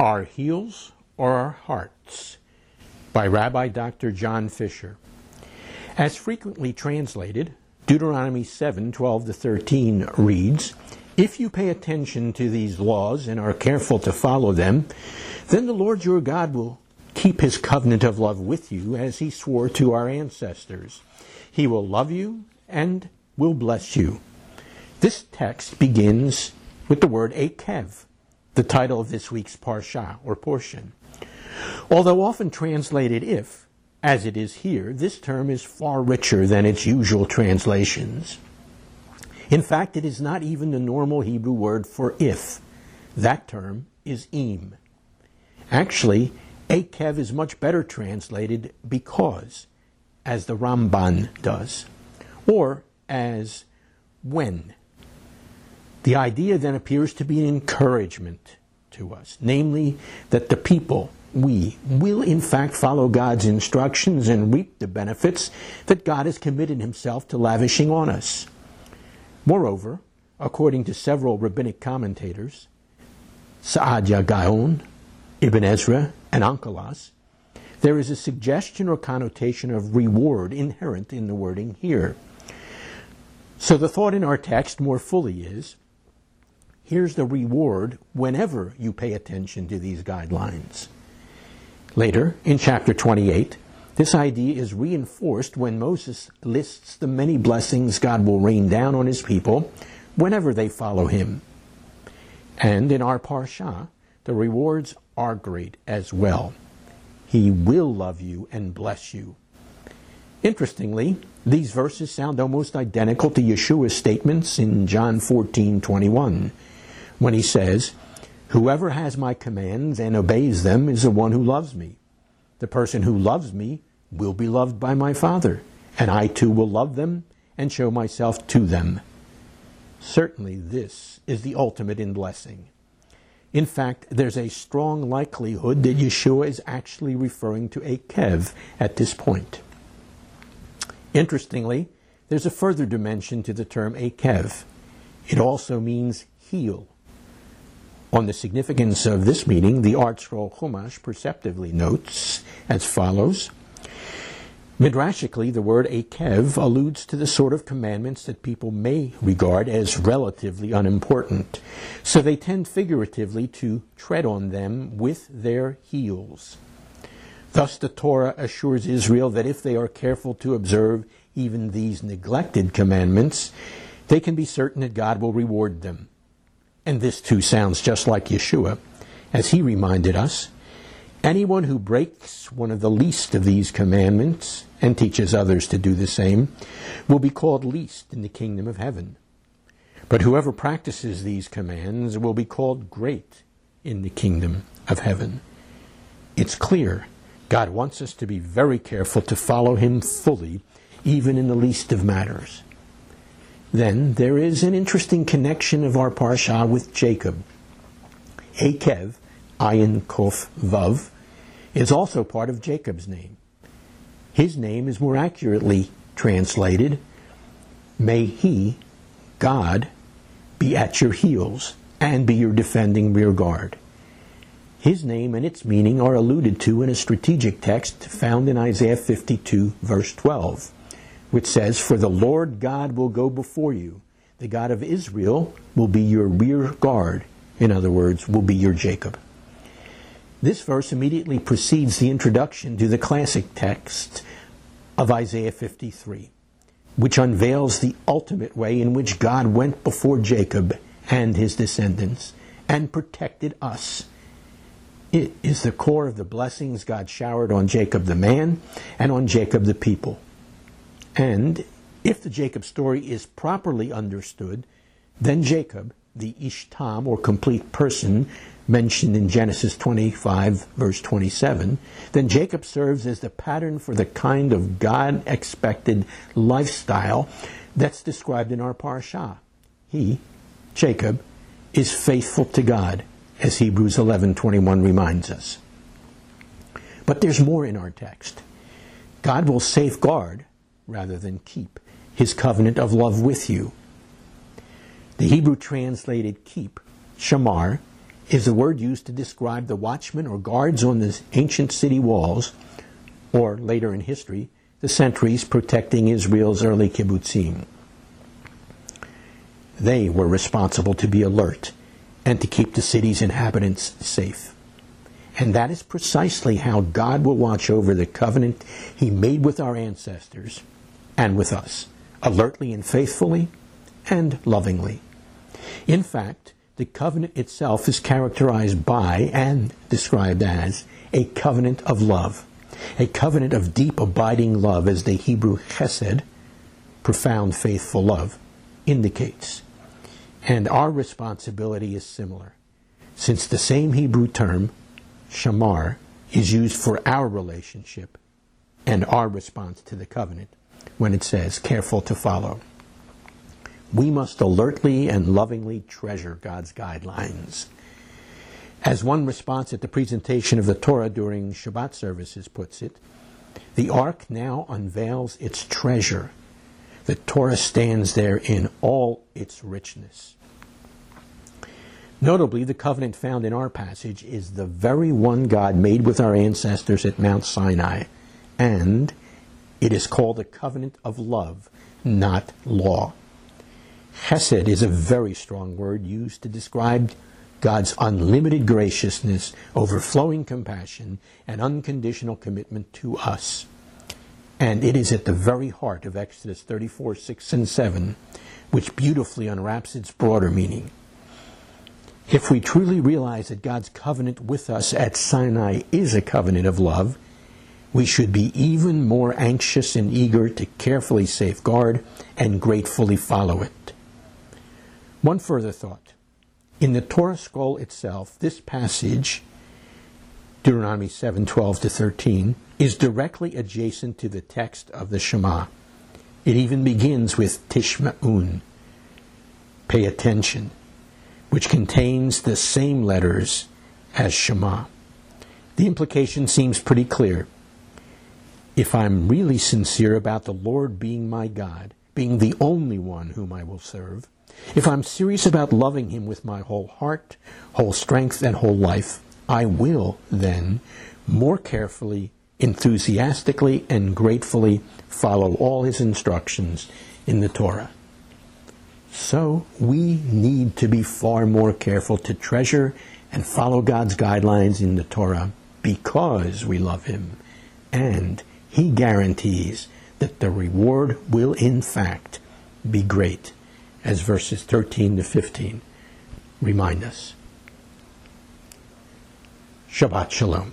Our Heels or Our Hearts by Rabbi Dr. John Fischer. As frequently translated, Deuteronomy 7 12 to 13 reads, If you pay attention to these laws and are careful to follow them, then the Lord your God will keep his covenant of love with you as he swore to our ancestors. He will love you and will bless you. This text begins with the word Akev, the title of this week's Parsha or portion. Although often translated if, as it is here, this term is far richer than its usual translations. In fact, it is not even the normal Hebrew word for if. That term is im. Actually, Akev is much better translated because, as the Ramban does, or as when. The idea then appears to be an encouragement to us, namely that the people, we, will in fact follow God's instructions and reap the benefits that God has committed himself to lavishing on us. Moreover, according to several rabbinic commentators, Saadia Gaon, Ibn Ezra, and Onkelos, there is a suggestion or connotation of reward inherent in the wording here. So the thought in our text more fully is here's the reward whenever you pay attention to these guidelines. Later, in chapter 28, this idea is reinforced when Moses lists the many blessings God will rain down on his people whenever they follow him. And in our parsha, the rewards are great as well. He will love you and bless you. Interestingly, these verses sound almost identical to Yeshua's statements in John 14:21, when he says, "Whoever has my commands and obeys them is the one who loves me. The person who loves me will be loved by my Father, and I too will love them and show myself to them." Certainly this is the ultimate in blessing. In fact, there's a strong likelihood that Yeshua is actually referring to Akev at this point. Interestingly, there's a further dimension to the term Akev. It also means heel. On the significance of this meaning, the ArtScroll Chumash perceptively notes as follows Midrashically, the word akev alludes to the sort of commandments that people may regard as relatively unimportant, so they tend figuratively to tread on them with their heels. Thus, the Torah assures Israel that if they are careful to observe even these neglected commandments, they can be certain that God will reward them. And this too sounds just like Yeshua, as he reminded us anyone who breaks one of the least of these commandments and teaches others to do the same, will be called least in the kingdom of heaven. But whoever practices these commands will be called great in the kingdom of heaven. It's clear God wants us to be very careful to follow Him fully, even in the least of matters. Then there is an interesting connection of our parsha with Jacob. Akev, Ayin Kof Vav, is also part of Jacob's name. His name is more accurately translated, May He, God, be at your heels and be your defending rear guard. His name and its meaning are alluded to in a strategic text found in Isaiah 52, verse 12, which says, For the Lord God will go before you. The God of Israel will be your rear guard. In other words, will be your Jacob. This verse immediately precedes the introduction to the classic text of Isaiah 53, which unveils the ultimate way in which God went before Jacob and his descendants and protected us. It is the core of the blessings God showered on Jacob the man and on Jacob the people. And if the Jacob story is properly understood, then Jacob, the Ishtam or complete person, mentioned in Genesis 25, verse 27, then Jacob serves as the pattern for the kind of God expected lifestyle that's described in our parsha. He, Jacob, is faithful to God, as Hebrews 11:21 reminds us. But there's more in our text. God will safeguard rather than keep his covenant of love with you. The Hebrew translated keep, shamar, is the word used to describe the watchmen or guards on the ancient city walls, or later in history, the sentries protecting Israel's early kibbutzim. They were responsible to be alert and to keep the city's inhabitants safe. And that is precisely how God will watch over the covenant he made with our ancestors and with us, alertly and faithfully and lovingly. In fact, the covenant itself is characterized by and described as a covenant of love, a covenant of deep, abiding love, as the Hebrew chesed, profound, faithful love, indicates. And our responsibility is similar, since the same Hebrew term, shamar, is used for our relationship and our response to the covenant when it says, careful to follow. We must alertly and lovingly treasure God's guidelines. As one response at the presentation of the Torah during Shabbat services puts it, the ark now unveils its treasure the Torah stands there in all its richness. Notably, the covenant found in our passage is the very one God made with our ancestors at Mount Sinai, and it is called a covenant of love, not law. Chesed is a very strong word used to describe God's unlimited graciousness, overflowing compassion, and unconditional commitment to us. And it is at the very heart of Exodus 34, 6, and 7, which beautifully unwraps its broader meaning. If we truly realize that God's covenant with us at Sinai is a covenant of love, we should be even more anxious and eager to carefully safeguard and gratefully follow it. One further thought. In the Torah scroll itself, this passage, Deuteronomy 7 12 to 13, is directly adjacent to the text of the Shema. It even begins with Tishma'un, pay attention, which contains the same letters as Shema. The implication seems pretty clear. If I'm really sincere about the Lord being my God, being the only one whom I will serve, if I'm serious about loving Him with my whole heart, whole strength, and whole life, I will then more carefully enthusiastically and gratefully follow all his instructions in the Torah. So we need to be far more careful to treasure and follow God's guidelines in the Torah because we love him and he guarantees that the reward will in fact be great as verses 13 to 15 remind us. Shabbat Shalom.